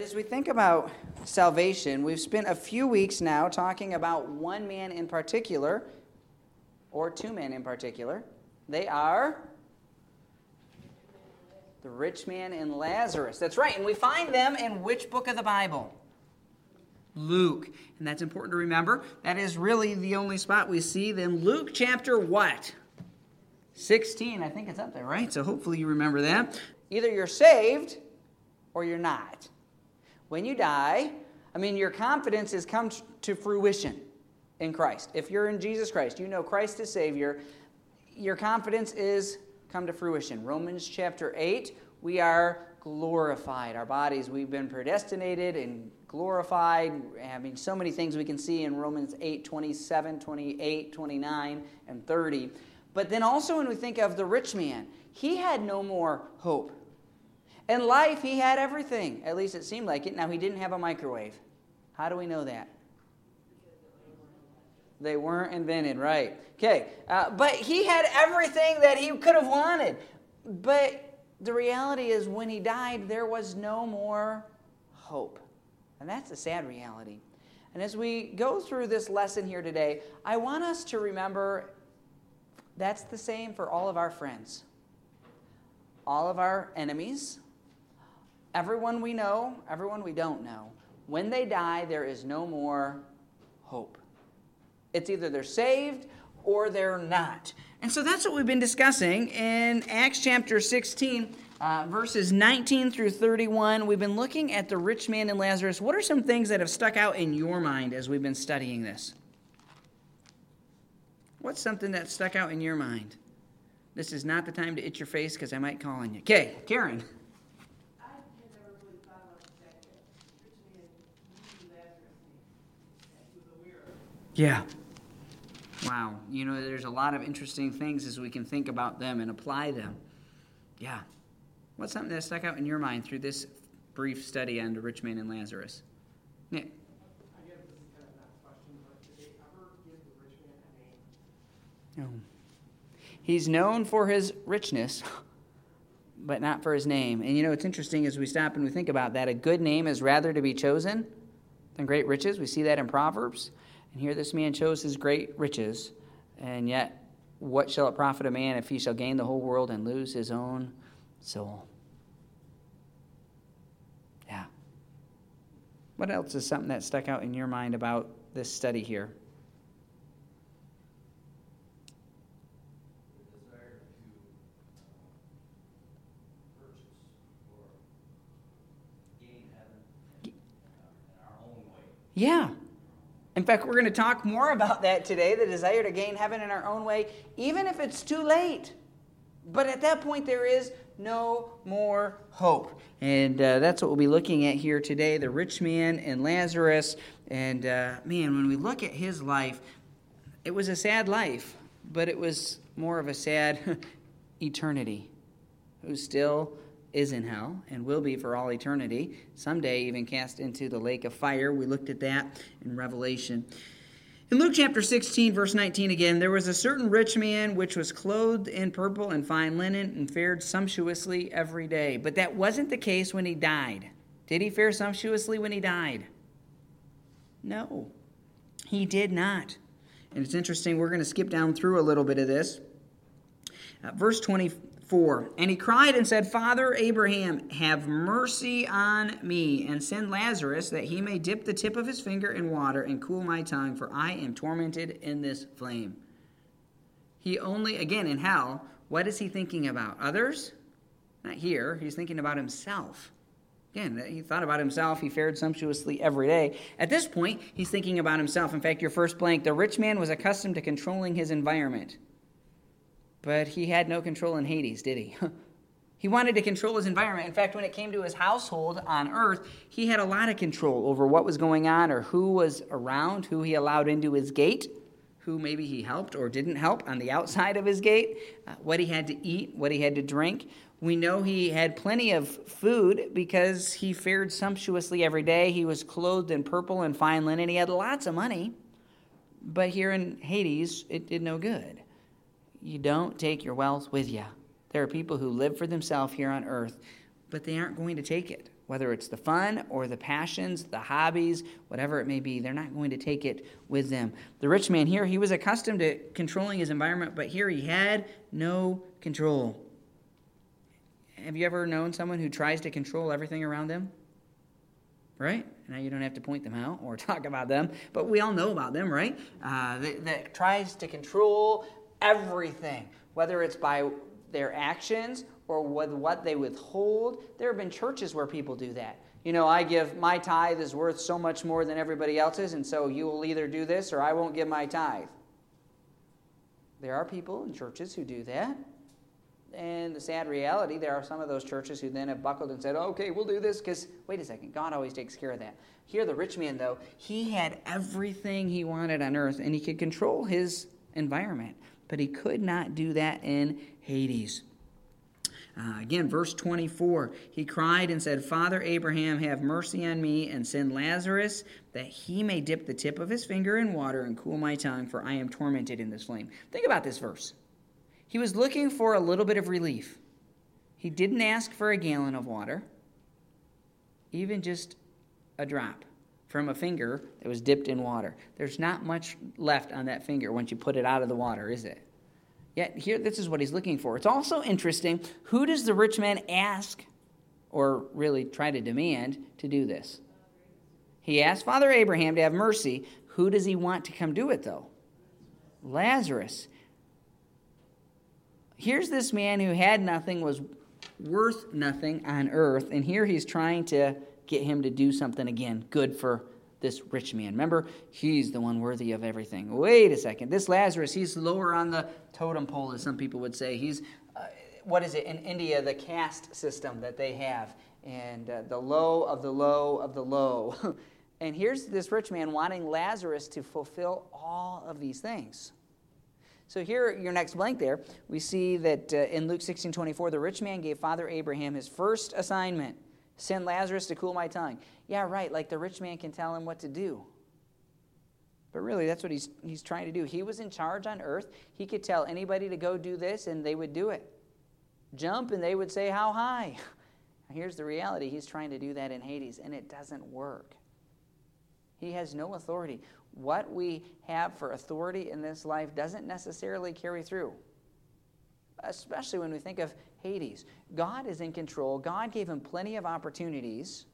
As we think about salvation, we've spent a few weeks now talking about one man in particular, or two men in particular. They are the rich man and Lazarus. That's right, and we find them in which book of the Bible? Luke. And that's important to remember. That is really the only spot we see them. Luke chapter what? 16. I think it's up there, right? So hopefully you remember that. Either you're saved or you're not. When you die, I mean, your confidence has come to fruition in Christ. If you're in Jesus Christ, you know Christ is Savior, your confidence is come to fruition. Romans chapter 8, we are glorified. Our bodies, we've been predestinated and glorified. I mean, so many things we can see in Romans 8, 27, 28, 29, and 30. But then also when we think of the rich man, he had no more hope. In life, he had everything. At least it seemed like it. Now, he didn't have a microwave. How do we know that? They weren't invented, right? Okay. Uh, but he had everything that he could have wanted. But the reality is, when he died, there was no more hope. And that's a sad reality. And as we go through this lesson here today, I want us to remember that's the same for all of our friends, all of our enemies, everyone we know, everyone we don't know, when they die, there is no more hope. It's either they're saved or they're not. And so that's what we've been discussing in Acts chapter 16, uh, verses 19 through 31. We've been looking at the rich man and Lazarus. What are some things that have stuck out in your mind as we've been studying this? What's something that stuck out in your mind? This is not the time to itch your face because I might call on you. Okay, Karen. Yeah. Wow. You know, there's a lot of interesting things as we can think about them and apply them. Yeah. What's something that stuck out in your mind through this brief study on the rich man and Lazarus? Nick. I guess this is kind of a question, but did they ever give the rich man a name? No. He's known for his richness, but not for his name. And you know, it's interesting as we stop and we think about that. A good name is rather to be chosen than great riches. We see that in Proverbs. And here this man chose his great riches, and yet what shall it profit a man if he shall gain the whole world and lose his own soul? Yeah. What else is something that stuck out in your mind about this study here? Yeah. In fact, we're going to talk more about that today the desire to gain heaven in our own way, even if it's too late. But at that point, there is no more hope. And uh, that's what we'll be looking at here today the rich man and Lazarus. And uh, man, when we look at his life, it was a sad life, but it was more of a sad eternity. Who still is in hell and will be for all eternity, someday even cast into the lake of fire. We looked at that in Revelation. In Luke chapter 16, verse 19 again, there was a certain rich man which was clothed in purple and fine linen and fared sumptuously every day. But that wasn't the case when he died. Did he fare sumptuously when he died? No, he did not. And it's interesting, we're going to skip down through a little bit of this. Uh, verse 20, 4. And he cried and said, Father Abraham, have mercy on me, and send Lazarus that he may dip the tip of his finger in water and cool my tongue, for I am tormented in this flame. He only, again, in hell, what is he thinking about? Others? Not here. He's thinking about himself. Again, he thought about himself. He fared sumptuously every day. At this point, he's thinking about himself. In fact, your first blank the rich man was accustomed to controlling his environment. But he had no control in Hades, did he? he wanted to control his environment. In fact, when it came to his household on earth, he had a lot of control over what was going on or who was around, who he allowed into his gate, who maybe he helped or didn't help on the outside of his gate, uh, what he had to eat, what he had to drink. We know he had plenty of food because he fared sumptuously every day. He was clothed in purple and fine linen. He had lots of money. But here in Hades, it did no good you don't take your wealth with you. There are people who live for themselves here on earth, but they aren't going to take it. whether it's the fun or the passions, the hobbies, whatever it may be, they're not going to take it with them. The rich man here, he was accustomed to controlling his environment, but here he had no control. Have you ever known someone who tries to control everything around them? Right? Now you don't have to point them out or talk about them, but we all know about them, right? Uh, that, that tries to control everything, whether it's by their actions or with what they withhold. There have been churches where people do that. You know, I give my tithe is worth so much more than everybody else's, and so you will either do this or I won't give my tithe. There are people in churches who do that. And the sad reality, there are some of those churches who then have buckled and said, okay, we'll do this because, wait a second, God always takes care of that. Here, the rich man, though, he had everything he wanted on earth and he could control his environment, but he could not do that in Hades. Uh, again, verse 24, he cried and said, Father Abraham, have mercy on me and send Lazarus that he may dip the tip of his finger in water and cool my tongue, for I am tormented in this flame. Think about this verse. He was looking for a little bit of relief. He didn't ask for a gallon of water, even just a drop from a finger that was dipped in water. There's not much left on that finger once you put it out of the water, is it? Yet here, this is what he's looking for. It's also interesting who does the rich man ask, or really try to demand, to do this? He asked Father Abraham to have mercy. Who does he want to come do it, though? Lazarus. Here's this man who had nothing, was worth nothing on earth, and here he's trying to get him to do something again, good for this rich man. Remember, he's the one worthy of everything. Wait a second. This Lazarus, he's lower on the totem pole, as some people would say. He's, uh, what is it, in India, the caste system that they have, and uh, the low of the low of the low. and here's this rich man wanting Lazarus to fulfill all of these things. So here, your next blank there, we see that uh, in Luke 16 24, the rich man gave Father Abraham his first assignment send Lazarus to cool my tongue. Yeah, right, like the rich man can tell him what to do. But really, that's what he's, he's trying to do. He was in charge on earth. He could tell anybody to go do this, and they would do it. Jump, and they would say, How high? Here's the reality he's trying to do that in Hades, and it doesn't work. He has no authority. What we have for authority in this life doesn't necessarily carry through, especially when we think of Hades. God is in control. God gave him plenty of opportunities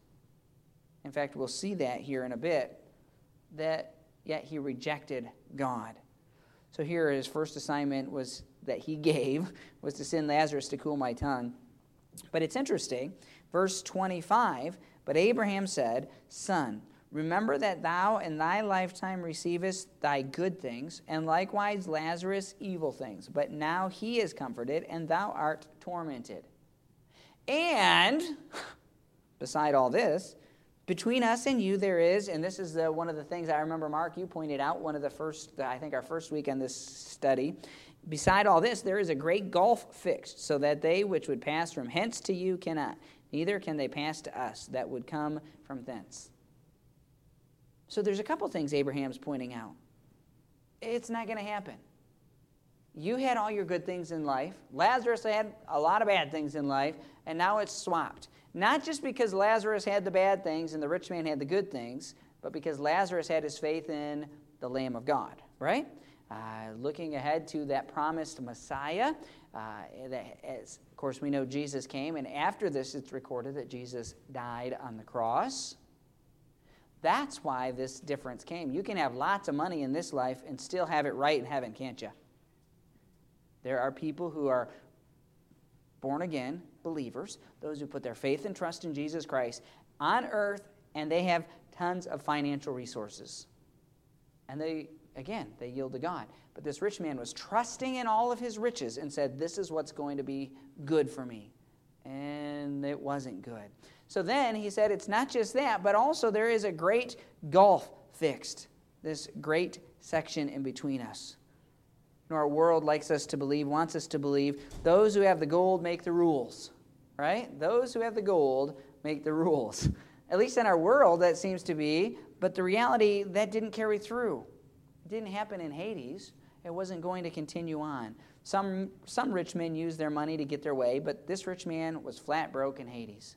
in fact, we'll see that here in a bit, that yet he rejected God. So here his first assignment was that he gave was to send Lazarus to cool my tongue. But it's interesting, verse 25, but Abraham said, Son, remember that thou in thy lifetime receivest thy good things, and likewise Lazarus evil things. But now he is comforted, and thou art tormented. And beside all this, between us and you, there is, and this is the, one of the things I remember, Mark, you pointed out, one of the first, I think our first week on this study. Beside all this, there is a great gulf fixed, so that they which would pass from hence to you cannot, neither can they pass to us that would come from thence. So there's a couple things Abraham's pointing out. It's not going to happen. You had all your good things in life. Lazarus had a lot of bad things in life, and now it's swapped. Not just because Lazarus had the bad things and the rich man had the good things, but because Lazarus had his faith in the Lamb of God, right? Uh, looking ahead to that promised Messiah, uh, that as, of course, we know Jesus came, and after this, it's recorded that Jesus died on the cross. That's why this difference came. You can have lots of money in this life and still have it right in heaven, can't you? There are people who are born again, believers, those who put their faith and trust in Jesus Christ on earth, and they have tons of financial resources. And they, again, they yield to God. But this rich man was trusting in all of his riches and said, This is what's going to be good for me. And it wasn't good. So then he said, It's not just that, but also there is a great gulf fixed, this great section in between us And our world likes us to believe, wants us to believe, those who have the gold make the rules, right? Those who have the gold make the rules. At least in our world, that seems to be, but the reality, that didn't carry through. It didn't happen in Hades. It wasn't going to continue on. Some, some rich men used their money to get their way, but this rich man was flat broke in Hades.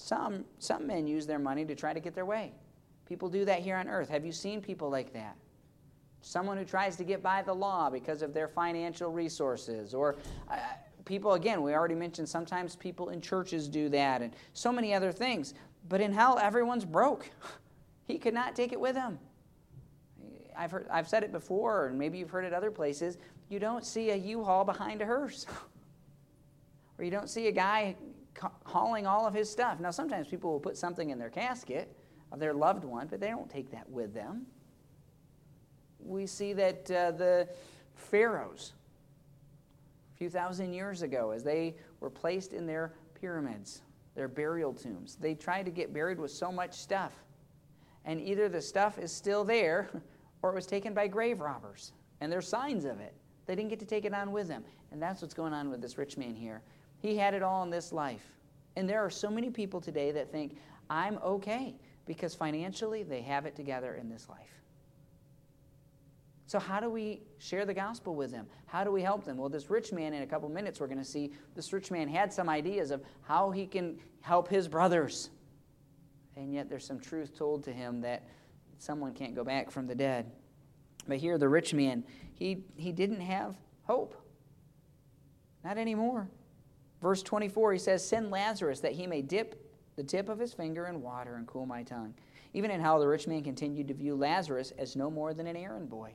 Some, some men use their money to try to get their way. People do that here on earth. Have you seen people like that? Someone who tries to get by the law because of their financial resources. Or uh, people, again, we already mentioned sometimes people in churches do that and so many other things. But in hell, everyone's broke. He could not take it with him. I've, heard, I've said it before, and maybe you've heard it other places. You don't see a U-Haul behind a hearse. or you don't see a guy hauling all of his stuff. Now, sometimes people will put something in their casket of their loved one, but they don't take that with them. We see that uh, the pharaohs, a few thousand years ago, as they were placed in their pyramids, their burial tombs, they tried to get buried with so much stuff and either the stuff is still there or it was taken by grave robbers. And there's signs of it. They didn't get to take it on with them. And that's what's going on with this rich man here. He had it all in this life. And there are so many people today that think, I'm okay, because financially they have it together in this life. So, how do we share the gospel with them? How do we help them? Well, this rich man, in a couple minutes, we're going to see this rich man had some ideas of how he can help his brothers and yet there's some truth told to him that someone can't go back from the dead. But here, the rich man, he, he didn't have hope. Not anymore. Verse 24, he says, Send Lazarus that he may dip the tip of his finger in water and cool my tongue. Even in how the rich man continued to view Lazarus as no more than an errand boy.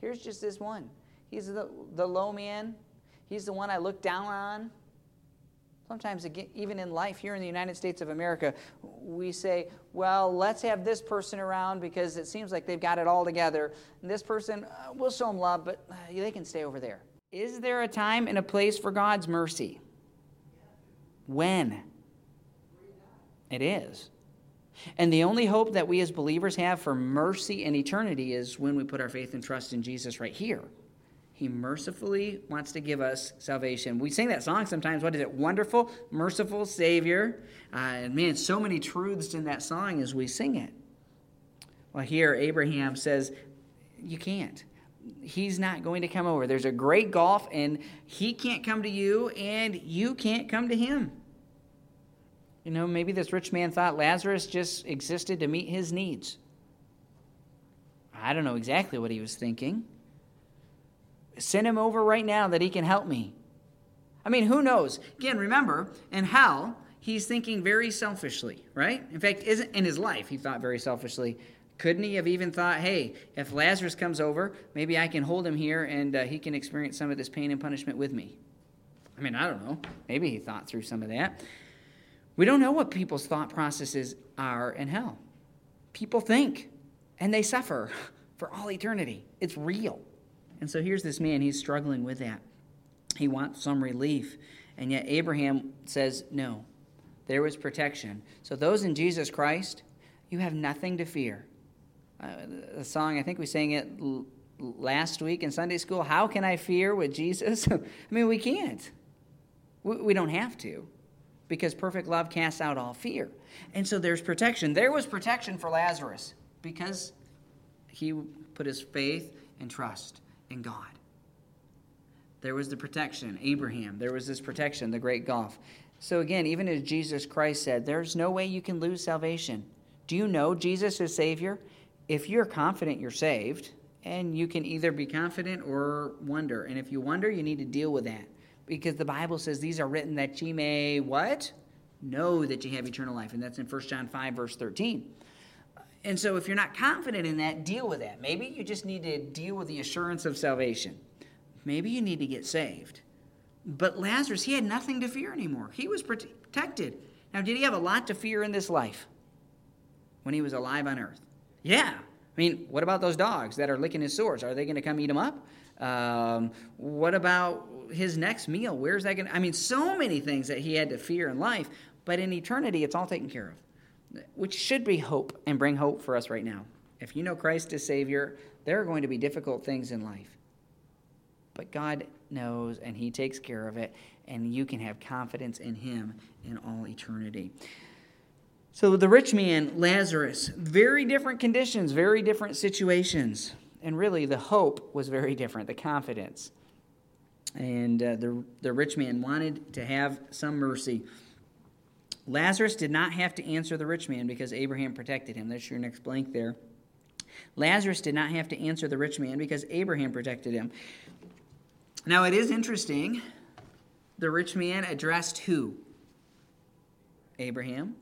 Here's just this one. He's the, the low man. He's the one I look down on. Sometimes, even in life here in the United States of America, we say, well, let's have this person around because it seems like they've got it all together. And this person, uh, we'll show them love, but uh, they can stay over there. Is there a time and a place for God's mercy? When? It is. And the only hope that we as believers have for mercy and eternity is when we put our faith and trust in Jesus right here. He mercifully wants to give us salvation. We sing that song sometimes. What is it? Wonderful, merciful Savior. Uh, and man, so many truths in that song as we sing it. Well, here, Abraham says, You can't. He's not going to come over. There's a great gulf, and he can't come to you, and you can't come to him. You know, maybe this rich man thought Lazarus just existed to meet his needs. I don't know exactly what he was thinking. Send him over right now that he can help me. I mean, who knows? Again, remember, in hell, he's thinking very selfishly, right? In fact, isn't in his life he thought very selfishly. Couldn't he have even thought, hey, if Lazarus comes over, maybe I can hold him here and uh, he can experience some of this pain and punishment with me? I mean, I don't know. Maybe he thought through some of that. We don't know what people's thought processes are in hell. People think and they suffer for all eternity. It's real. And so here's this man, he's struggling with that. He wants some relief. And yet Abraham says, no, there was protection. So those in Jesus Christ, you have nothing to fear. Uh, the song, I think we sang it l- last week in Sunday school. How can I fear with Jesus? I mean, we can't. We, we don't have to because perfect love casts out all fear. And so there's protection. There was protection for Lazarus because he put his faith and trust in God. There was the protection, Abraham. There was this protection, the great gulf. So, again, even as Jesus Christ said, there's no way you can lose salvation. Do you know Jesus is Savior? If you're confident you're saved, and you can either be confident or wonder. And if you wonder, you need to deal with that. Because the Bible says these are written that ye may what? Know that you have eternal life. And that's in 1 John 5, verse 13. And so, if you're not confident in that, deal with that. Maybe you just need to deal with the assurance of salvation. Maybe you need to get saved. But Lazarus, he had nothing to fear anymore. He was protected. Now, did he have a lot to fear in this life when he was alive on earth? Yeah. I mean, what about those dogs that are licking his sores? Are they going to come eat him up? Um, what about his next meal? Where's that going? I mean, so many things that he had to fear in life, but in eternity, it's all taken care of which should be hope and bring hope for us right now. If you know Christ as Savior, there are going to be difficult things in life. But God knows and He takes care of it, and you can have confidence in Him in all eternity. So, the rich man, Lazarus, very different conditions, very different situations. And really, the hope was very different, the confidence. And uh, the, the rich man wanted to have some mercy. Lazarus did not have to answer the rich man because Abraham protected him. That's your next blank there. Lazarus did not have to answer the rich man because Abraham protected him. Now it is interesting. The rich man addressed who? Abraham.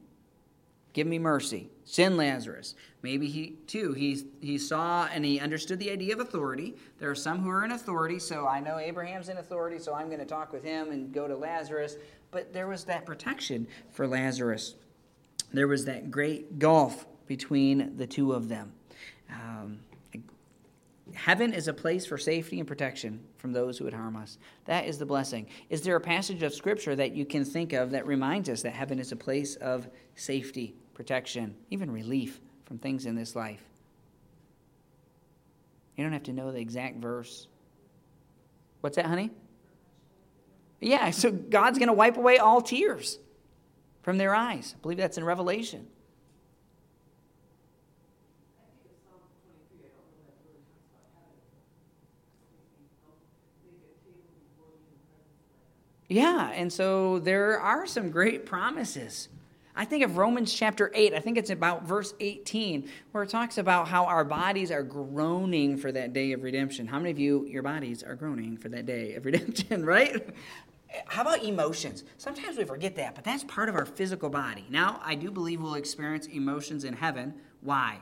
Give me mercy. Send Lazarus. Maybe he too he he saw and he understood the idea of authority. There are some who are in authority, so I know Abraham's in authority, so I'm going to talk with him and go to Lazarus. But there was that protection for Lazarus. There was that great gulf between the two of them. Um, heaven is a place for safety and protection from those who would harm us. That is the blessing. Is there a passage of Scripture that you can think of that reminds us that heaven is a place of safety, protection, even relief from things in this life? You don't have to know the exact verse. What's that, honey? Yeah, so God's going to wipe away all tears from their eyes. I believe that's in Revelation. Yeah, and so there are some great promises. I think of Romans chapter 8, I think it's about verse 18, where it talks about how our bodies are groaning for that day of redemption. How many of you, your bodies are groaning for that day of redemption, right? How about emotions? Sometimes we forget that, but that's part of our physical body. Now, I do believe we'll experience emotions in heaven. Why?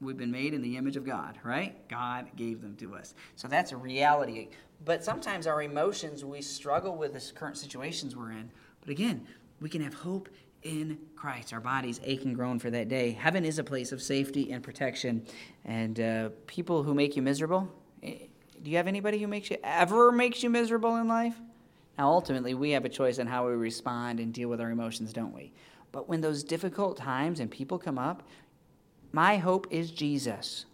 We've been made in the image of God, right? God gave them to us. So that's a reality. But sometimes our emotions, we struggle with the current situations we're in. But again, we can have hope in Christ. Our bodies ache and groan for that day. Heaven is a place of safety and protection. And uh, people who make you miserable, eh, do you have anybody who makes you ever makes you miserable in life? Now, ultimately, we have a choice in how we respond and deal with our emotions, don't we? But when those difficult times and people come up, my hope is Jesus.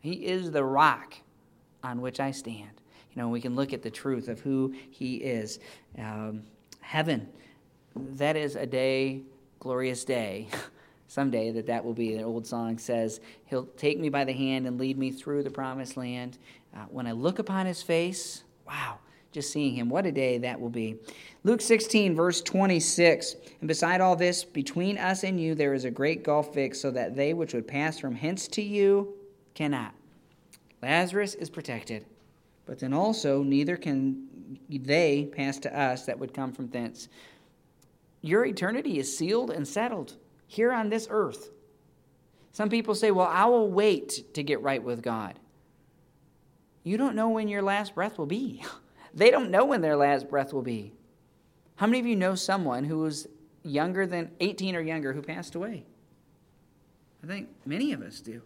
He is the rock on which I stand. You know, we can look at the truth of who He is. Um, heaven, that is a day, glorious day. Someday that that will be. An old song says, He'll take me by the hand and lead me through the promised land. Uh, when I look upon His face, wow, just seeing him. What a day that will be. Luke 16, verse 26. And beside all this, between us and you, there is a great gulf fixed, so that they which would pass from hence to you cannot. Lazarus is protected, but then also neither can they pass to us that would come from thence. Your eternity is sealed and settled here on this earth. Some people say, well, I will wait to get right with God. You don't know when your last breath will be. They don't know when their last breath will be. How many of you know someone who was younger than 18 or younger who passed away? I think many of us do.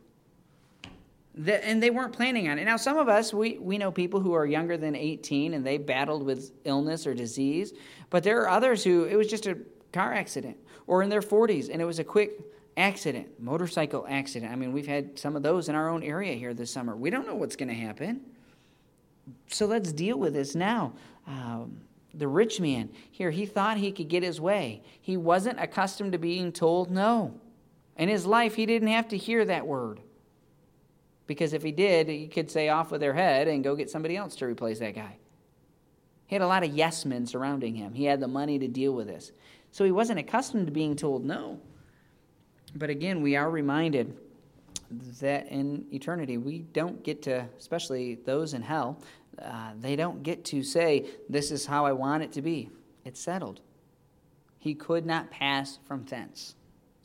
And they weren't planning on it. Now, some of us, we, we know people who are younger than 18 and they battled with illness or disease, but there are others who it was just a car accident or in their 40s and it was a quick accident, motorcycle accident. I mean, we've had some of those in our own area here this summer. We don't know what's going to happen so let's deal with this now. Um, the rich man here, he thought he could get his way. He wasn't accustomed to being told no. In his life, he didn't have to hear that word. Because if he did, he could say off with their head and go get somebody else to replace that guy. He had a lot of yes men surrounding him. He had the money to deal with this. So he wasn't accustomed to being told no. But again, we are reminded that in eternity we don't get to, especially those in hell, uh, they don't get to say, This is how I want it to be. It's settled. He could not pass from thence.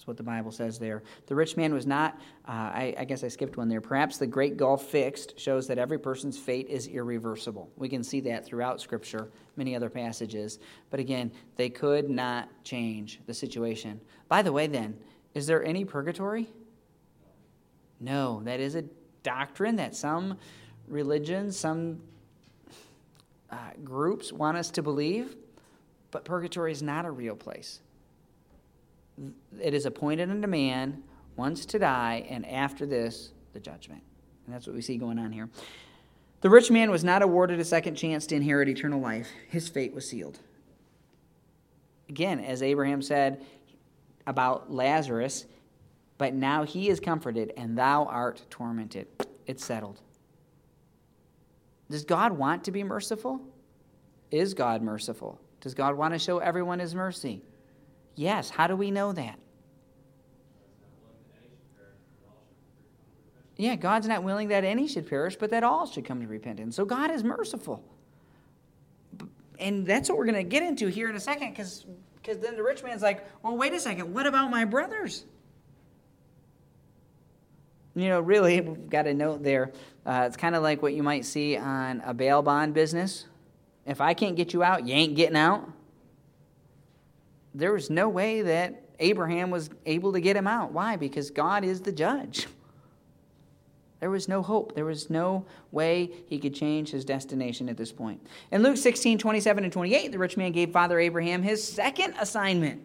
That's what the Bible says there. The rich man was not, uh, I, I, guess I skipped one there. Perhaps the great gulf fixed shows that every person's fate is irreversible. We can see that throughout Scripture, many other passages. But again, they could not change the situation. By the way, then, is there any purgatory? No, that is a doctrine that some religions, some uh, groups want us to believe, but purgatory is not a real place. It is appointed unto man once to die, and after this, the judgment. And that's what we see going on here. The rich man was not awarded a second chance to inherit eternal life, his fate was sealed. Again, as Abraham said about Lazarus, but now he is comforted, and thou art tormented. It's settled. Does God want to be merciful? Is God merciful? Does God want to show everyone his mercy? Yes. How do we know that? Yeah, God's not willing that any should perish, but that all should come to repentance. So God is merciful. And that's what we're going to get into here in a second because then the rich man's like, well, wait a second, what about my brothers? You know, really, we've got a note there. Uh, it's kind of like what you might see on a bail bond business. If I can't get you out, you ain't getting out. There was no way that Abraham was able to get him out. Why? Because God is the judge. There was no hope. There was no way he could change his destination at this point. In Luke 16, 27 and 28, the rich man gave Father Abraham his second assignment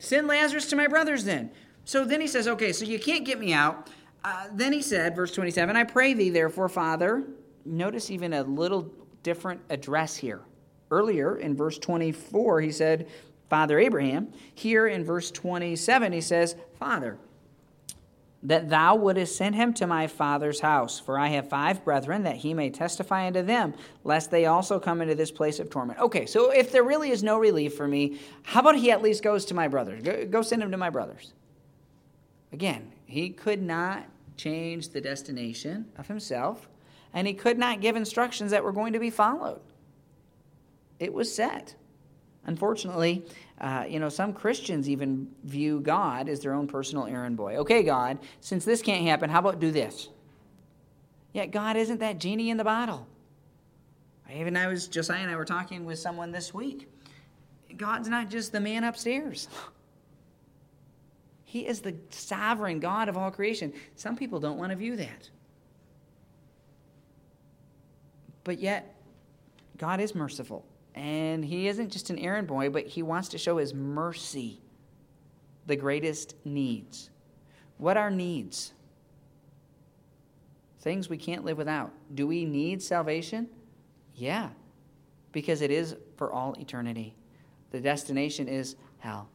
Send Lazarus to my brothers then. So then he says, Okay, so you can't get me out. Uh, then he said, verse 27, I pray thee, therefore, Father. Notice even a little different address here. Earlier in verse 24, he said, Father Abraham. Here in verse 27, he says, Father that thou wouldest send him to my father's house. For I have five brethren, that he may testify unto them, lest they also come into this place of torment. Okay, so if there really is no relief for me, how about he at least goes to my brothers? Go, send him to my brothers. Again, he could not change the destination of himself, and he could not give instructions that were going to be followed. It was set. Unfortunately, uh, you know, some Christians even view God as their own personal errand boy. Okay, God, since this can't happen, how about do this? Yet God isn't that genie in the bottle. I Even I was, Josiah and I were talking with someone this week. God's not just the man upstairs. He is the sovereign God of all creation. Some people don't want to view that. But yet, God is merciful. And he isn't just an errand boy, but he wants to show his mercy, the greatest needs. What are needs? Things we can't live without. Do we need salvation? Yeah, because it is for all eternity. The destination is hell.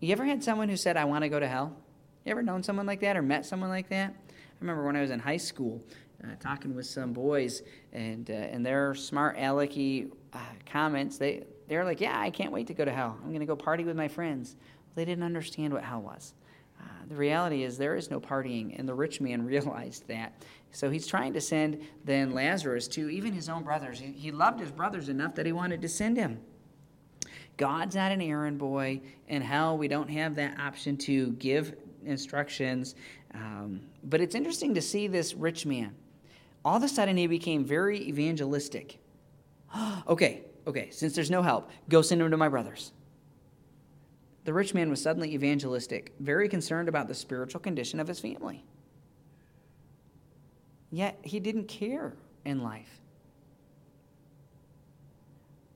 You ever had someone who said, I want to go to hell? You ever known someone like that or met someone like that? I remember when I was in high school, uh, talking with some boys, and uh, and their smart alecky uh, comments, they they're like, yeah, I can't wait to go to hell. I'm going to go party with my friends. They didn't understand what hell was. Uh, the reality is there is no partying, and the rich man realized that. So he's trying to send then Lazarus to even his own brothers. He, he loved his brothers enough that he wanted to send him. God's not an errand boy. In hell, we don't have that option to give instructions. Um, but it's interesting to see this rich man all of a sudden he became very evangelistic. okay, okay, since there's no help, go send him to my brothers. The rich man was suddenly evangelistic, very concerned about the spiritual condition of his family. Yet he didn't care in life.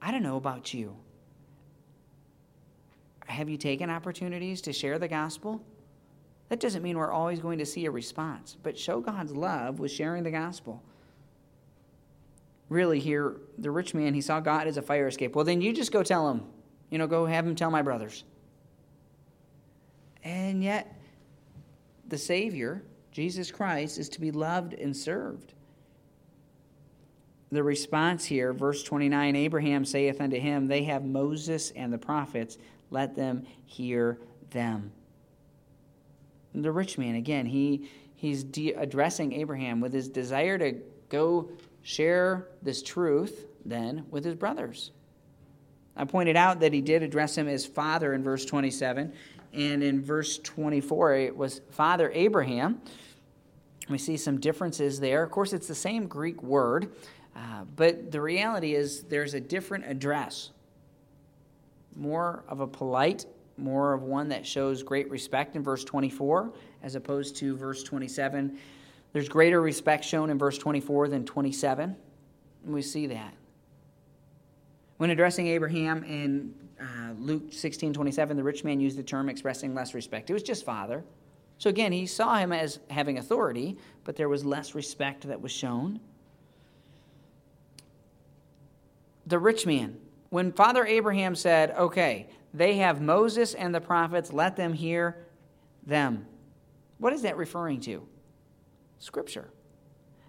I don't know about you. Have you taken opportunities to share the gospel? That doesn't mean we're always going to see a response, but show God's love with sharing the gospel. Really, here, the rich man, he saw God as a fire escape. Well, then you just go tell him, you know, go have him tell my brothers. And yet, the Savior, Jesus Christ, is to be loved and served. The response here, verse 29 Abraham saith unto him, They have Moses and the prophets, let them hear them. The rich man, again, he, he's de- addressing Abraham with his desire to go share this truth then with his brothers. I pointed out that he did address him as father in verse 27, and in verse 24 it was Father Abraham. We see some differences there. Of course, it's the same Greek word, uh, but the reality is there's a different address. More of a polite more of one that shows great respect in verse 24 as opposed to verse 27. There's greater respect shown in verse 24 than 27. And we see that. When addressing Abraham in uh, Luke 16 27, the rich man used the term expressing less respect. It was just father. So again, he saw him as having authority, but there was less respect that was shown. The rich man, when Father Abraham said, Okay, they have Moses and the prophets. Let them hear them. What is that referring to? Scripture.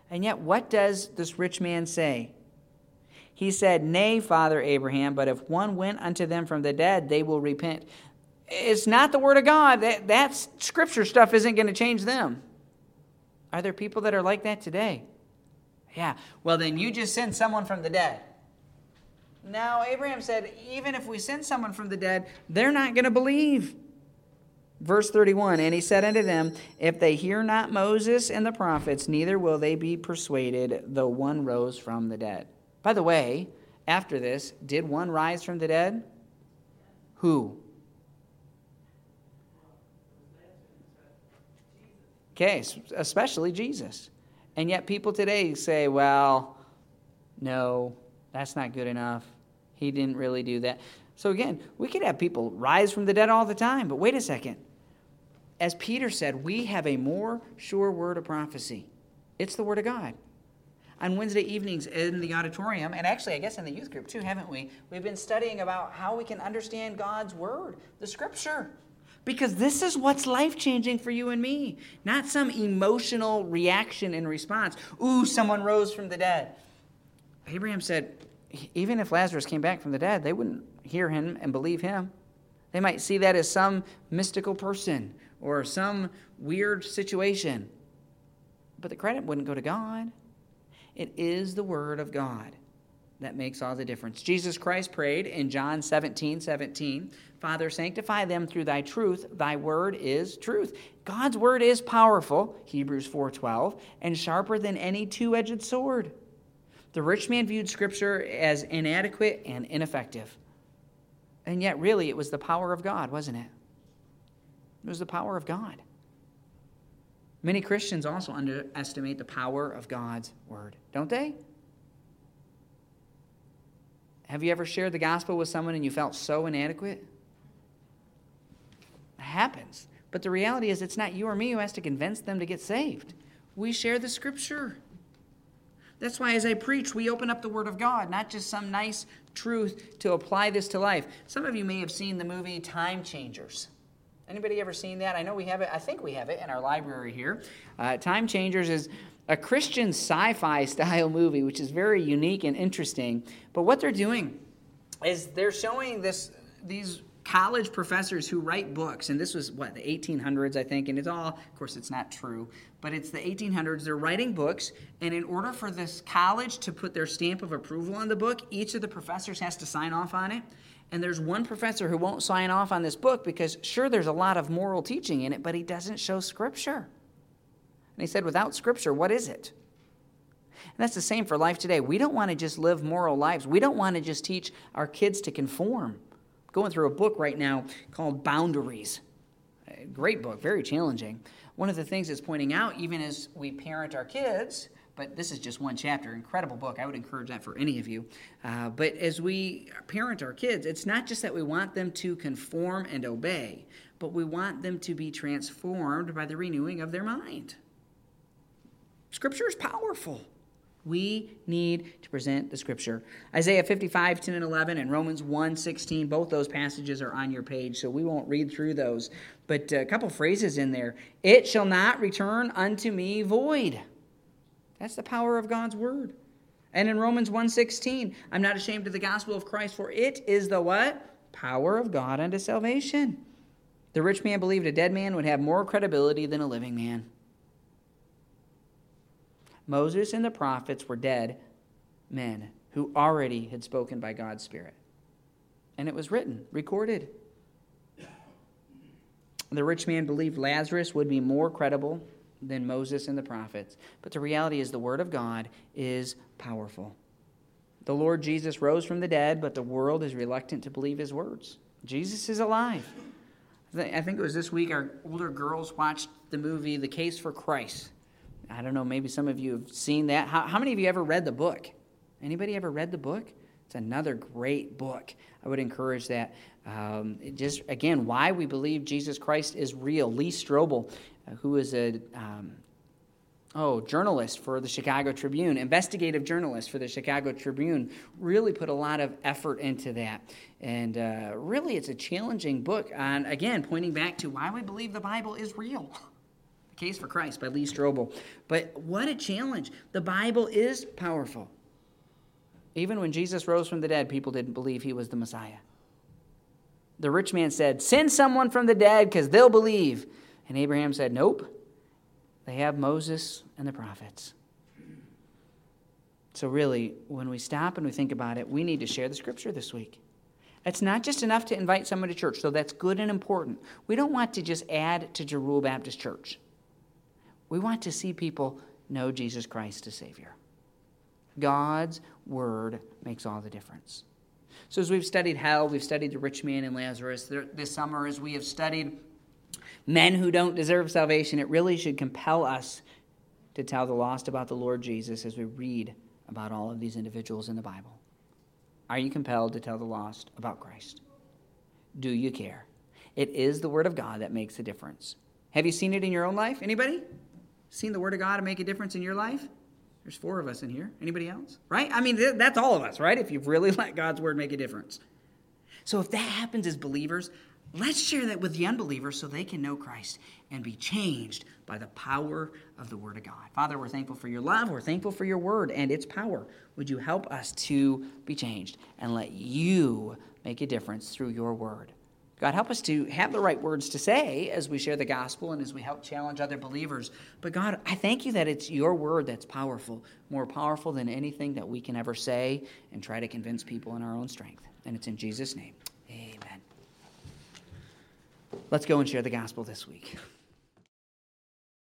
And yet, what does this rich man say? He said, Nay, Father Abraham, but if one went unto them from the dead, they will repent. It's not the word of God. That, that's scripture stuff isn't going to change them. Are there people that are like that today? Yeah. Well, then you just send someone from the dead. Now, Abraham said, even if we send someone from the dead, they're not going to believe. Verse 31 And he said unto them, If they hear not Moses and the prophets, neither will they be persuaded, though one rose from the dead. By the way, after this, did one rise from the dead? Who? Okay, especially Jesus. And yet people today say, well, no, that's not good enough. He didn't really do that. So again, we could have people rise from the dead all the time, but wait a second. As Peter said, we have a more sure word of prophecy. It's the word of God. On Wednesday evenings in the auditorium, and actually, I guess in the youth group too, haven't we? We've been studying about how we can understand God's word, the scripture. Because this is what's life changing for you and me, not some emotional reaction and response. Ooh, someone rose from the dead. Abraham said, even if Lazarus came back from the dead, they wouldn't hear him and believe him. They might see that as some mystical person or some weird situation. But the credit wouldn't go to God. It is the Word of God that makes all the difference. Jesus Christ prayed in John 17 17, Father, sanctify them through thy truth. Thy word is truth. God's word is powerful, Hebrews 4:12, and sharper than any two-edged sword. The rich man viewed scripture as inadequate and ineffective. And yet really it was the power of God, wasn't it? It was the power of God. Many Christians also underestimate the power of God's word, don't they? Have you ever shared the gospel with someone and you felt so inadequate? It happens. But the reality is, it's not you or me who has to convince them to get saved. We share the scripture. That's why, as I preach, we open up the Word of God, not just some nice truth to apply this to life. Some of you may have seen the movie Time Changers. Anybody ever seen that? I know we have it. I think we have it in our library here. Uh, Time Changers is a Christian sci fi style movie, which is very unique and interesting. But what they're doing is they're showing this these college professors who write books, and this was what the 1800s, I think, and it's all, of course, it's not true, but it's the 1800s. They're writing books, and in order for this college to put their stamp of approval on the book, each of the professors has to sign off on it. And there's one professor who won't sign off on this book because, sure, there's a lot of moral teaching in it, but he doesn't show scripture. And he said, without Scripture, what is it? And that's the same for life today. We don't want to just live moral lives. We don't want to just teach our kids to conform. Going through a book right now called Boundaries. A great book, very challenging. One of the things it's pointing out, even as we parent our kids, but this is just one chapter, incredible book. I would encourage that for any of you. Uh, but as we parent our kids, it's not just that we want them to conform and obey, but we want them to be transformed by the renewing of their mind. Scripture is powerful. We need to present the scripture. Isaiah 55, 10 and 11, and Romans 1, 16, both those passages are on your page, so we won't read through those. But a couple phrases in there. It shall not return unto me void. That's the power of God's word. And in Romans 1:16, I'm not ashamed of the gospel of Christ, for it is the what? Power of God unto salvation. The rich man believed a dead man would have more credibility than a living man. Moses and the prophets were dead men who already had spoken by God's Spirit. And it was written, recorded. The rich man believed Lazarus would be more credible than Moses and the prophets. But the reality is, the Word of God is powerful. The Lord Jesus rose from the dead, but the world is reluctant to believe his words. Jesus is alive. I think it was this week our older girls watched the movie The Case for Christ. I don't know, maybe some of you have seen that. How, how many of you ever read the book? Anybody ever read the book? It's another great book. I would encourage that. Um, just again, why we believe Jesus Christ is real. Lee Strobel, uh, who is a um, oh journalist for the Chicago Tribune, investigative journalist for the Chicago Tribune, really put a lot of effort into that. And uh, really, it's a challenging book on again pointing back to why we believe the Bible is real. Case for Christ by Lee Strobel. But what a challenge. The Bible is powerful. Even when Jesus rose from the dead, people didn't believe he was the Messiah. The rich man said, Send someone from the dead because they'll believe. And Abraham said, Nope. They have Moses and the prophets. So, really, when we stop and we think about it, we need to share the scripture this week. It's not just enough to invite someone to church, though that's good and important. We don't want to just add to Jeruel Baptist Church. We want to see people know Jesus Christ as Savior. God's word makes all the difference. So, as we've studied hell, we've studied the rich man and Lazarus. This summer, as we have studied men who don't deserve salvation, it really should compel us to tell the lost about the Lord Jesus as we read about all of these individuals in the Bible. Are you compelled to tell the lost about Christ? Do you care? It is the Word of God that makes a difference. Have you seen it in your own life? Anybody? Seen the Word of God and make a difference in your life? There's four of us in here. Anybody else? Right? I mean, that's all of us, right? If you've really let God's Word make a difference. So if that happens as believers, let's share that with the unbelievers so they can know Christ and be changed by the power of the Word of God. Father, we're thankful for your love. We're thankful for your Word and its power. Would you help us to be changed and let you make a difference through your Word? God, help us to have the right words to say as we share the gospel and as we help challenge other believers. But God, I thank you that it's your word that's powerful, more powerful than anything that we can ever say and try to convince people in our own strength. And it's in Jesus' name. Amen. Let's go and share the gospel this week.